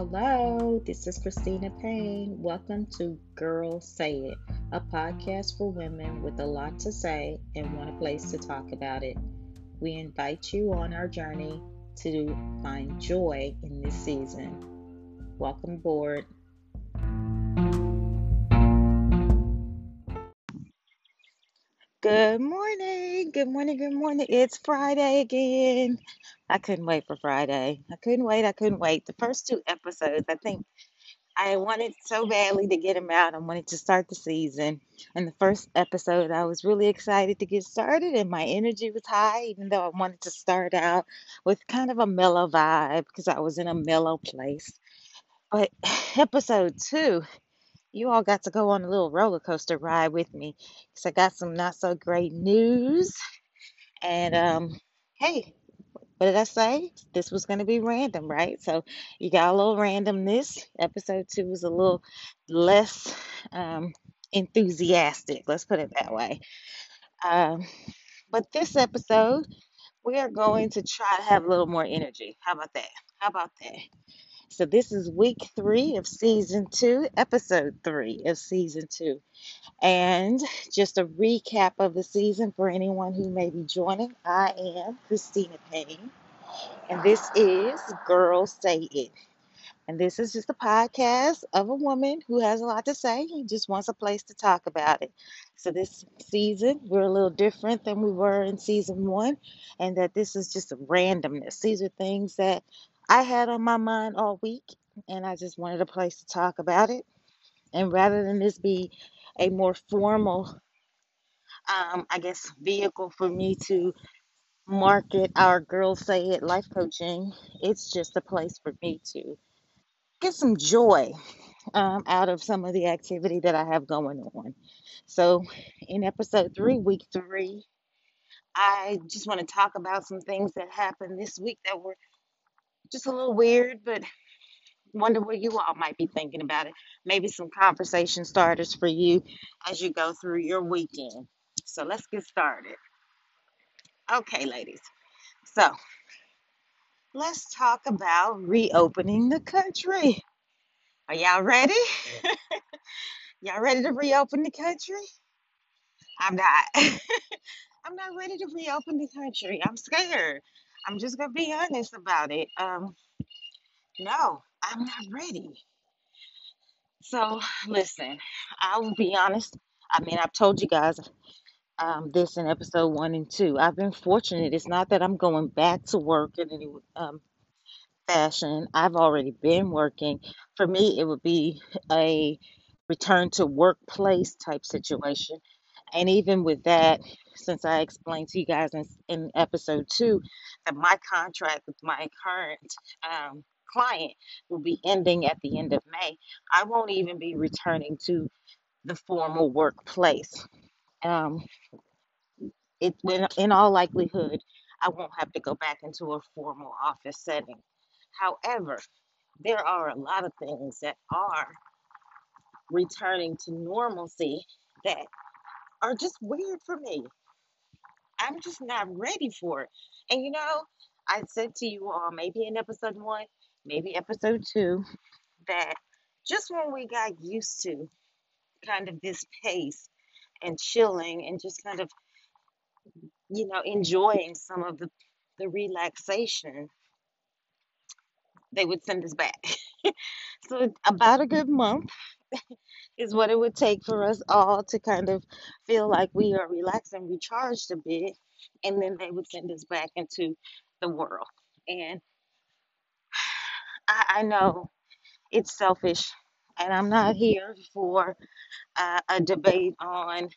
Hello, this is Christina Payne. Welcome to Girl Say It, a podcast for women with a lot to say and want a place to talk about it. We invite you on our journey to find joy in this season. Welcome aboard. Good morning. Good morning. Good morning. It's Friday again. I couldn't wait for Friday. I couldn't wait. I couldn't wait. The first two episodes, I think I wanted so badly to get them out. I wanted to start the season. And the first episode, I was really excited to get started, and my energy was high, even though I wanted to start out with kind of a mellow vibe because I was in a mellow place. But episode two, you all got to go on a little roller coaster ride with me because I got some not so great news. And um, hey, what did I say? This was going to be random, right? So you got a little randomness. Episode two was a little less um, enthusiastic, let's put it that way. Um, but this episode, we are going to try to have a little more energy. How about that? How about that? So, this is week three of season two, episode three of season two. And just a recap of the season for anyone who may be joining I am Christina Payne, and this is Girls Say It. And this is just a podcast of a woman who has a lot to say and just wants a place to talk about it. So, this season, we're a little different than we were in season one, and that this is just a randomness. These are things that I had on my mind all week, and I just wanted a place to talk about it. And rather than this be a more formal, um, I guess, vehicle for me to market our Girls Say It life coaching, it's just a place for me to get some joy um, out of some of the activity that I have going on. So, in episode three, week three, I just want to talk about some things that happened this week that were just a little weird, but wonder what you all might be thinking about it. Maybe some conversation starters for you as you go through your weekend. So let's get started. Okay, ladies. So let's talk about reopening the country. Are y'all ready? y'all ready to reopen the country? I'm not. I'm not ready to reopen the country. I'm scared. I'm just gonna be honest about it. Um, no, I'm not ready. So listen, I will be honest. I mean, I've told you guys um, this in episode one and two. I've been fortunate. It's not that I'm going back to work in any um, fashion. I've already been working. For me, it would be a return to workplace type situation. And even with that, since I explained to you guys in, in episode two that my contract with my current um, client will be ending at the end of May, I won't even be returning to the formal workplace. Um, it, when, in all likelihood, I won't have to go back into a formal office setting. However, there are a lot of things that are returning to normalcy that are just weird for me. I'm just not ready for it. And you know, I said to you all, maybe in episode one, maybe episode two, that just when we got used to kind of this pace and chilling and just kind of, you know, enjoying some of the, the relaxation, they would send us back. so, about a good month is what it would take for us all to kind of feel like we are relaxed and recharged a bit. And then they would send us back into the world. And I, I know it's selfish, and I'm not here for uh, a debate on,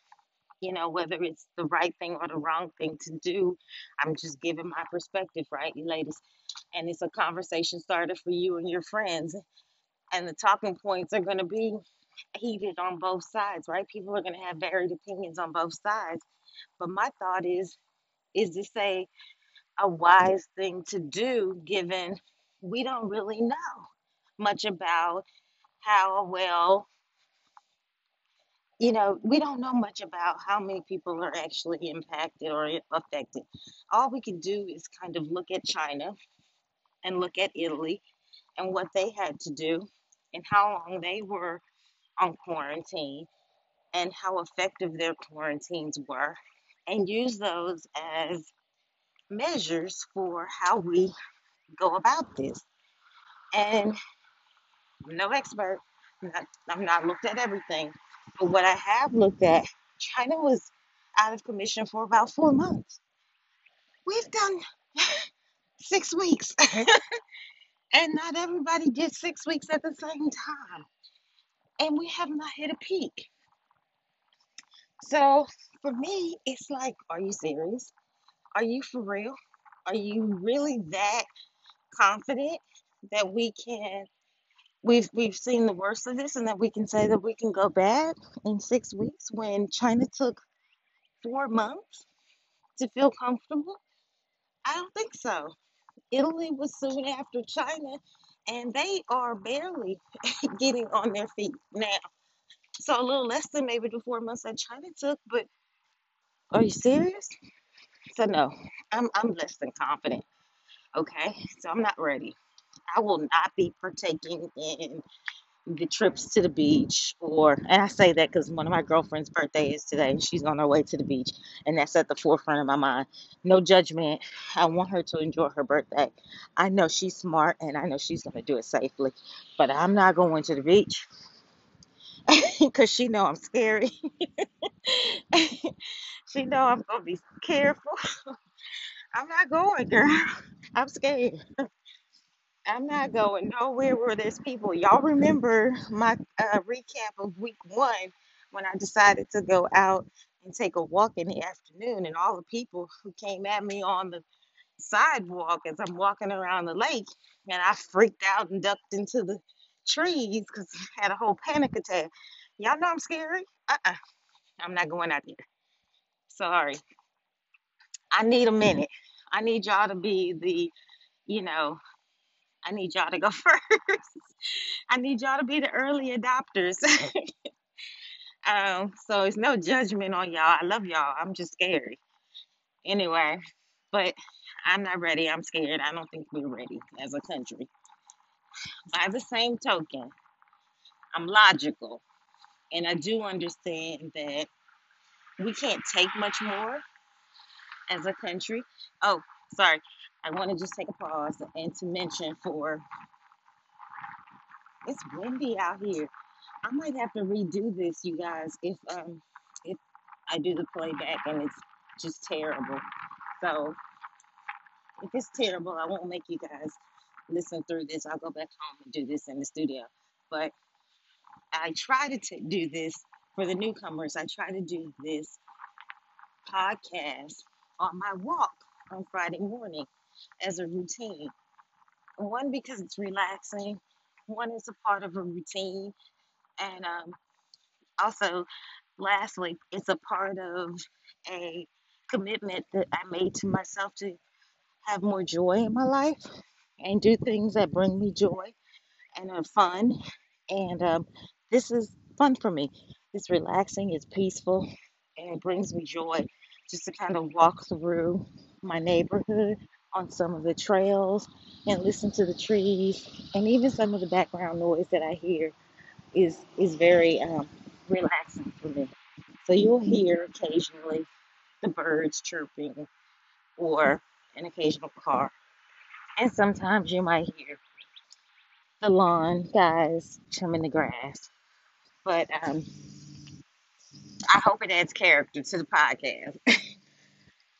you know, whether it's the right thing or the wrong thing to do. I'm just giving my perspective, right, you ladies? And it's a conversation starter for you and your friends. And the talking points are going to be heated on both sides, right? People are going to have varied opinions on both sides. But my thought is, is this a, a wise thing to do given we don't really know much about how well, you know, we don't know much about how many people are actually impacted or affected. All we can do is kind of look at China and look at Italy and what they had to do and how long they were on quarantine and how effective their quarantines were and use those as measures for how we go about this. And I'm no expert. I'm not, I've not looked at everything. But what I have looked at, China was out of commission for about four months. We've done six weeks. and not everybody did six weeks at the same time. And we have not hit a peak. So for me, it's like, are you serious? Are you for real? Are you really that confident that we can we've we've seen the worst of this and that we can say that we can go back in six weeks when China took four months to feel comfortable? I don't think so. Italy was soon after China and they are barely getting on their feet now. So a little less than maybe the four months that China took, but are you serious? So no, I'm I'm less than confident. Okay, so I'm not ready. I will not be partaking in the trips to the beach or and I say that because one of my girlfriend's birthday is today and she's on her way to the beach and that's at the forefront of my mind. No judgment. I want her to enjoy her birthday. I know she's smart and I know she's gonna do it safely. But I'm not going to the beach because she know I'm scary. she know I'm gonna be careful. I'm not going, girl. I'm scared. I'm not going nowhere where there's people. Y'all remember my uh, recap of week one when I decided to go out and take a walk in the afternoon, and all the people who came at me on the sidewalk as I'm walking around the lake, and I freaked out and ducked into the trees because I had a whole panic attack. Y'all know I'm scary. Uh-uh. I'm not going out there. Sorry. I need a minute. I need y'all to be the, you know, I need y'all to go first. I need y'all to be the early adopters. um, so it's no judgment on y'all. I love y'all. I'm just scary. Anyway, but I'm not ready. I'm scared. I don't think we're ready as a country. By the same token, I'm logical and I do understand that we can't take much more as a country. Oh, sorry. I want to just take a pause and to mention for it's windy out here. I might have to redo this, you guys, if um if I do the playback and it's just terrible. So if it's terrible, I won't make you guys listen through this. I'll go back home and do this in the studio. But I try to t- do this for the newcomers. I try to do this podcast on my walk on Friday morning as a routine. One because it's relaxing. One is a part of a routine, and um, also lastly, it's a part of a commitment that I made to myself to have more joy in my life and do things that bring me joy and are fun. And um, this is fun for me. It's relaxing, it's peaceful, and it brings me joy just to kind of walk through my neighborhood on some of the trails and listen to the trees and even some of the background noise that I hear is is very um, relaxing for me. So you'll hear occasionally the birds chirping or an occasional car. And sometimes you might hear the lawn guys trimming the grass. But um, I hope it adds character to the podcast.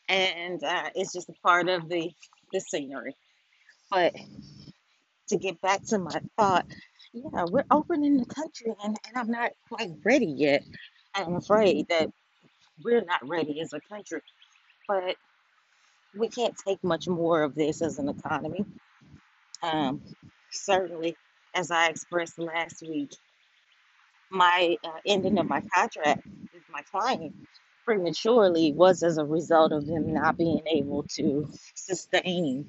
And uh, it's just a part of the, the scenery. But to get back to my thought, yeah, we're opening the country and, and I'm not quite ready yet. I'm afraid that we're not ready as a country. But we can't take much more of this as an economy. Um, certainly, as I expressed last week, my uh, ending of my contract with my client prematurely was as a result of them not being able to sustain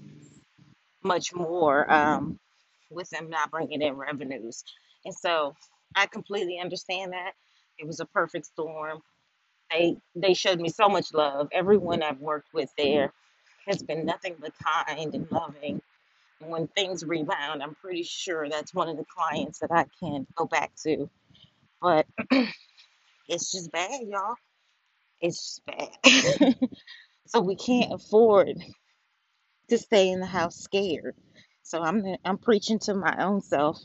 much more um, with them not bringing in revenues. And so I completely understand that. It was a perfect storm. They they showed me so much love. Everyone I've worked with there has been nothing but kind and loving And When things rebound, I'm pretty sure that's one of the clients that I can go back to. But it's just bad, y'all. It's just bad. so we can't afford to stay in the house scared. So I'm I'm preaching to my own self,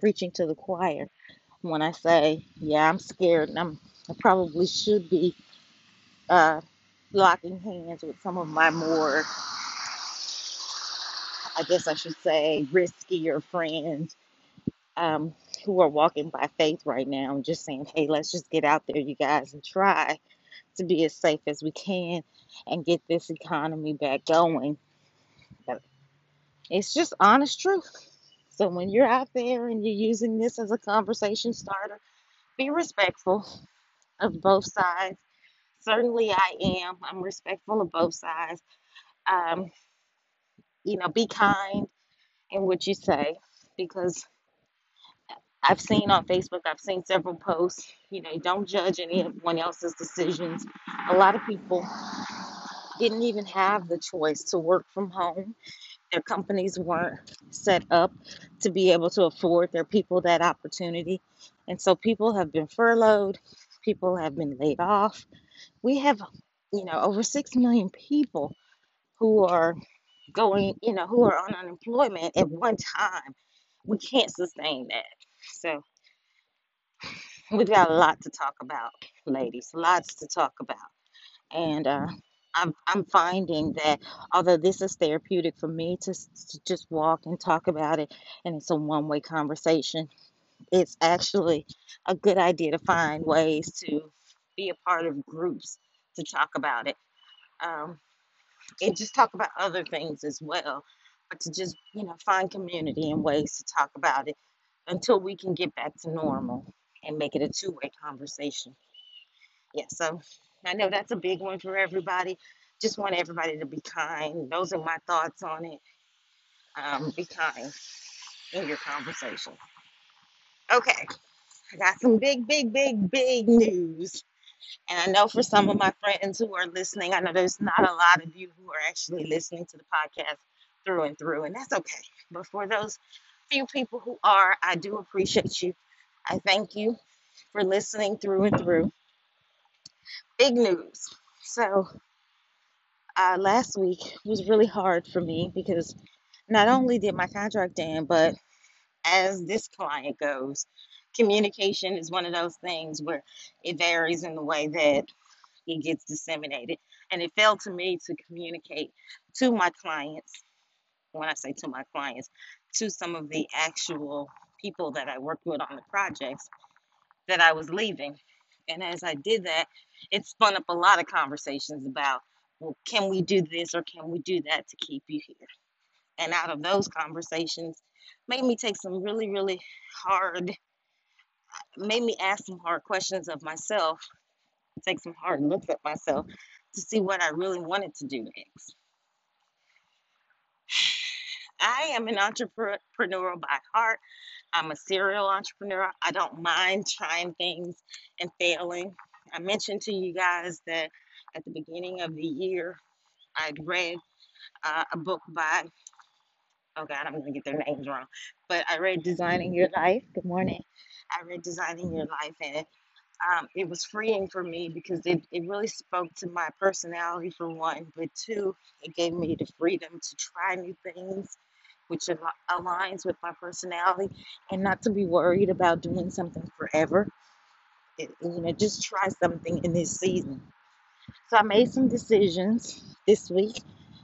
preaching to the choir when I say, yeah, I'm scared and I'm I probably should be uh, locking hands with some of my more, I guess I should say, riskier friends um, who are walking by faith right now and just saying, hey, let's just get out there, you guys, and try to be as safe as we can and get this economy back going. But it's just honest truth. So when you're out there and you're using this as a conversation starter, be respectful of both sides. Certainly, I am. I'm respectful of both sides. Um, you know, be kind in what you say because I've seen on Facebook, I've seen several posts, you know, don't judge anyone else's decisions. A lot of people didn't even have the choice to work from home. Their companies weren't set up to be able to afford their people that opportunity. And so people have been furloughed, people have been laid off. We have, you know, over 6 million people who are going, you know, who are on unemployment at one time. We can't sustain that. So we've got a lot to talk about, ladies, lots to talk about. And uh, I'm, I'm finding that although this is therapeutic for me to, to just walk and talk about it, and it's a one way conversation, it's actually a good idea to find ways to be a part of groups to talk about it. Um, and just talk about other things as well, but to just, you know, find community and ways to talk about it until we can get back to normal and make it a two way conversation. Yeah, so I know that's a big one for everybody. Just want everybody to be kind. Those are my thoughts on it. Um, be kind in your conversation. Okay, I got some big, big, big, big news. And I know for some of my friends who are listening, I know there's not a lot of you who are actually listening to the podcast through and through, and that's okay. But for those few people who are, I do appreciate you. I thank you for listening through and through. Big news. So, uh, last week was really hard for me because not only did my contract end, but as this client goes, communication is one of those things where it varies in the way that it gets disseminated. And it fell to me to communicate to my clients, when I say to my clients, to some of the actual people that I worked with on the projects that I was leaving. And as I did that, it spun up a lot of conversations about, well, can we do this or can we do that to keep you here? And out of those conversations, made me take some really, really hard, made me ask some hard questions of myself, take some hard looks at myself to see what I really wanted to do next. I am an entrepreneur by heart. I'm a serial entrepreneur. I don't mind trying things and failing. I mentioned to you guys that at the beginning of the year, I'd read uh, a book by, oh God, I'm going to get their names wrong, but I read Designing Your Life. Good morning. I read Designing Your Life, and it, um, it was freeing for me because it, it really spoke to my personality, for one, but two, it gave me the freedom to try new things which aligns with my personality and not to be worried about doing something forever. It, you know, just try something in this season. So I made some decisions this week,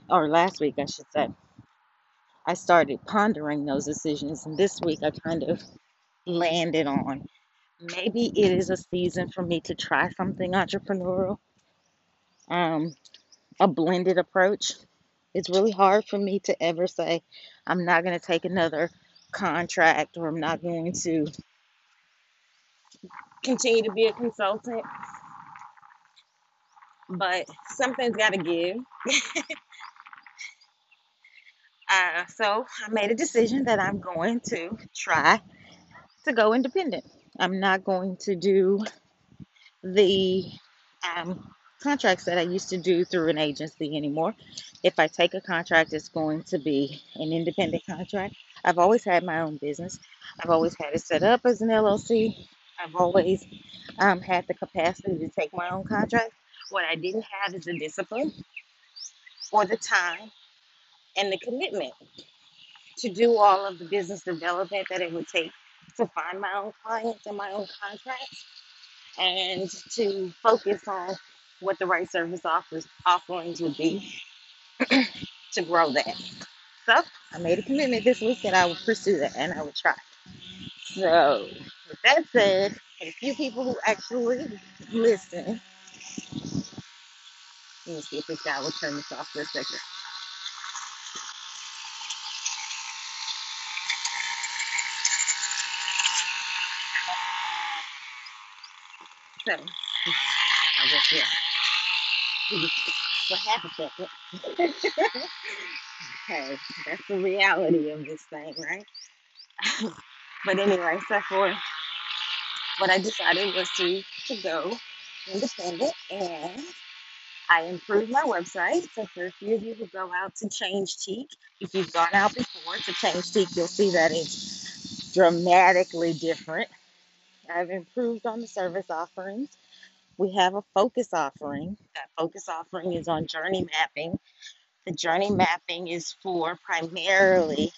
or last week, I should say. I started pondering those decisions, and this week I kind of landed on maybe it is a season for me to try something entrepreneurial, um, a blended approach. It's really hard for me to ever say, I'm not going to take another contract or I'm not going to continue to be a consultant, but something's got to give. Uh, so I made a decision that I'm going to try to go independent. I'm not going to do the um, contracts that I used to do through an agency anymore. If I take a contract, it's going to be an independent contract. I've always had my own business. I've always had it set up as an LLC. I've always um, had the capacity to take my own contract. What I didn't have is the discipline or the time and the commitment to do all of the business development that it would take to find my own clients and my own contracts and to focus on what the right service offers offerings would be to grow that. So I made a commitment this week that I would pursue that and I would try. So with that said, a few people who actually listen, let me see if this guy will turn this off for a second. So I guess yeah, for half a second. hey, that's the reality of this thing, right? but anyway, so for what I decided was to to go independent and I improved my website. So for a few of you who go out to Change Teak, if you've gone out before to Change Teak, you'll see that it's dramatically different. I've improved on the service offerings. We have a focus offering. That focus offering is on journey mapping. The journey mapping is for primarily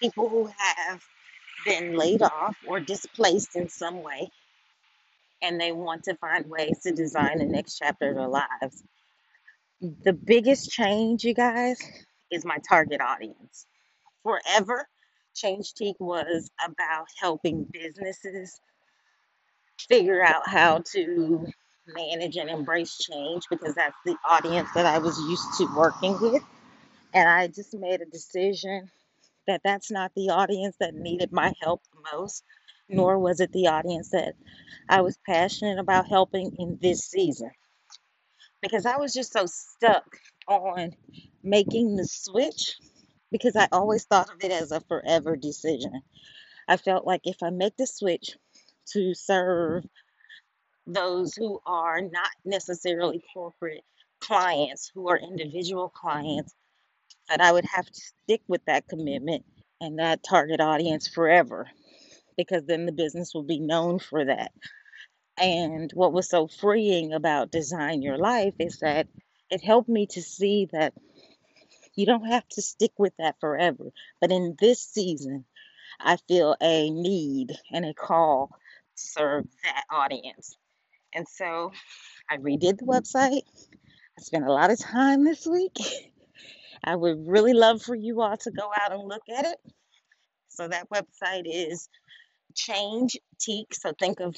people who have been laid off or displaced in some way and they want to find ways to design the next chapter of their lives. The biggest change, you guys, is my target audience. Forever, Change Teak was about helping businesses figure out how to manage and embrace change because that's the audience that I was used to working with. And I just made a decision that that's not the audience that needed my help the most, nor was it the audience that I was passionate about helping in this season because I was just so stuck on making the switch because I always thought of it as a forever decision. I felt like if I make the switch to serve those who are not necessarily corporate clients, who are individual clients, that I would have to stick with that commitment and that target audience forever because then the business will be known for that. And what was so freeing about Design Your Life is that it helped me to see that you don't have to stick with that forever. But in this season, I feel a need and a call serve that audience. And so I redid the website. I spent a lot of time this week. I would really love for you all to go out and look at it. So that website is Change Teak. So think of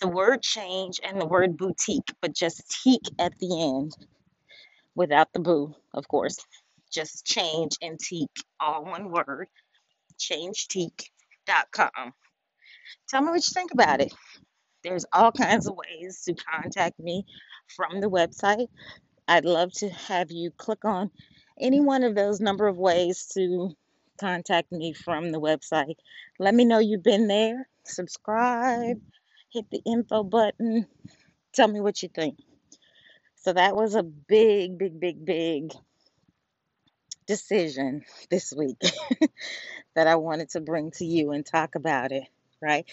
the word change and the word boutique, but just teak at the end without the boo, of course. Just change and teak, all one word, changeteak.com. Tell me what you think about it. There's all kinds of ways to contact me from the website. I'd love to have you click on any one of those number of ways to contact me from the website. Let me know you've been there. Subscribe, hit the info button. Tell me what you think. So that was a big, big, big, big decision this week that I wanted to bring to you and talk about it, right?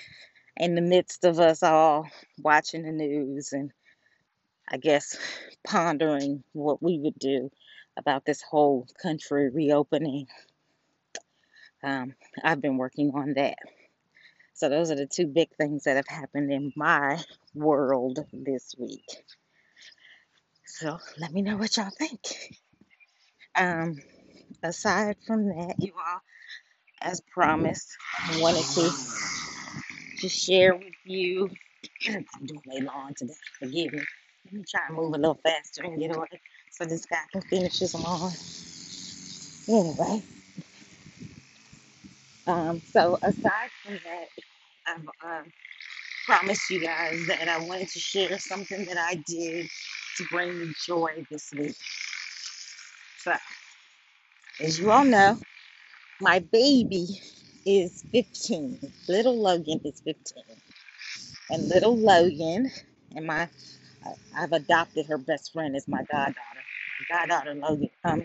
In the midst of us all watching the news and I guess pondering what we would do about this whole country reopening, um, I've been working on that. So those are the two big things that have happened in my world this week. So let me know what y'all think. Um, aside from that, you all, as promised, wanted to just share with you. I'm doing my lawn today. Forgive me. Let me try and move a little faster and get away so this guy can finish his lawn. Anyway, um, so aside from that, I've um, promised you guys that I wanted to share something that I did to bring me joy this week. So, as you all know, my baby is 15. Little Logan is 15. And little Logan and my I've adopted her best friend as my goddaughter. Goddaughter Logan, um,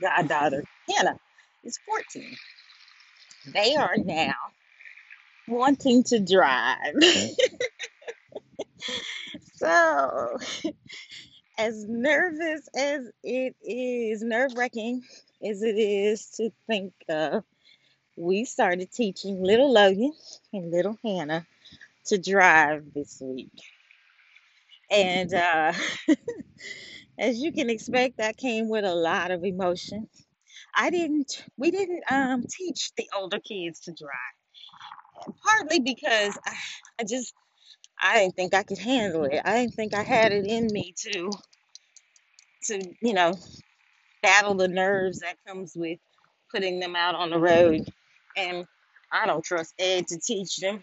goddaughter Hannah is 14. They are now wanting to drive. so, as nervous as it is, nerve wracking as it is to think of, we started teaching little Logan and little Hannah to drive this week. And uh, as you can expect, that came with a lot of emotion. I didn't, we didn't um, teach the older kids to drive, partly because I, I just, I didn't think I could handle it. I didn't think I had it in me to, to, you know, battle the nerves that comes with putting them out on the road. And I don't trust Ed to teach them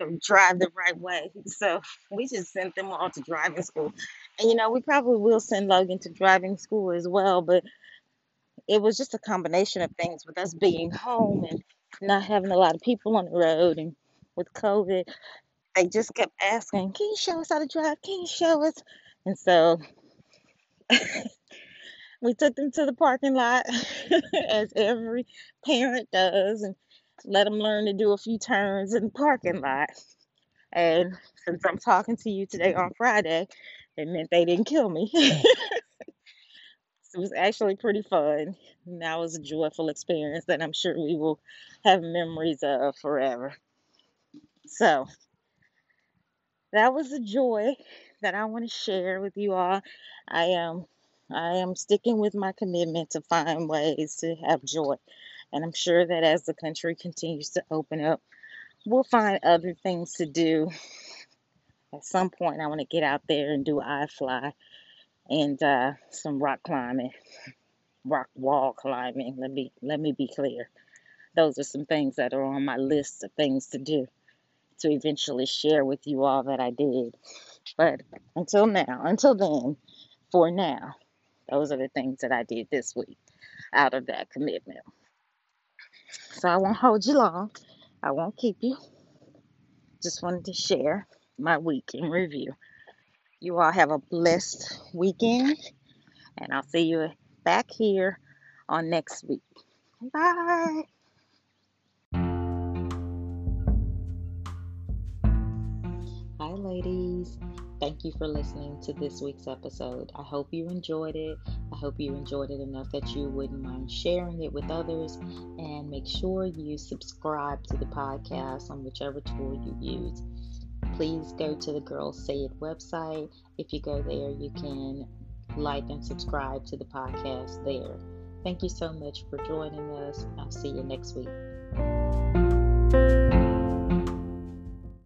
to drive the right way. So we just sent them all to driving school. And you know, we probably will send Logan to driving school as well, but it was just a combination of things with us being home and not having a lot of people on the road and with COVID, they just kept asking, Can you show us how to drive? Can you show us? And so we took them to the parking lot as every parent does and let them learn to do a few turns in the parking lot. And since I'm talking to you today on Friday, it meant they didn't kill me. It was actually pretty fun. And that was a joyful experience that I'm sure we will have memories of forever. So that was a joy that I want to share with you all. I am I am sticking with my commitment to find ways to have joy. And I'm sure that as the country continues to open up, we'll find other things to do. At some point, I want to get out there and do iFly and uh, some rock climbing, rock wall climbing. Let me let me be clear. Those are some things that are on my list of things to do to eventually share with you all that I did. But until now, until then, for now, those are the things that I did this week out of that commitment. So I won't hold you long. I won't keep you. Just wanted to share my week in review. You all have a blessed weekend, and I'll see you back here on next week. Bye. Hi, ladies. Thank you for listening to this week's episode. I hope you enjoyed it. I hope you enjoyed it enough that you wouldn't mind sharing it with others. And make sure you subscribe to the podcast on whichever tool you use. Please go to the Girls Say It website. If you go there, you can like and subscribe to the podcast there. Thank you so much for joining us. I'll see you next week.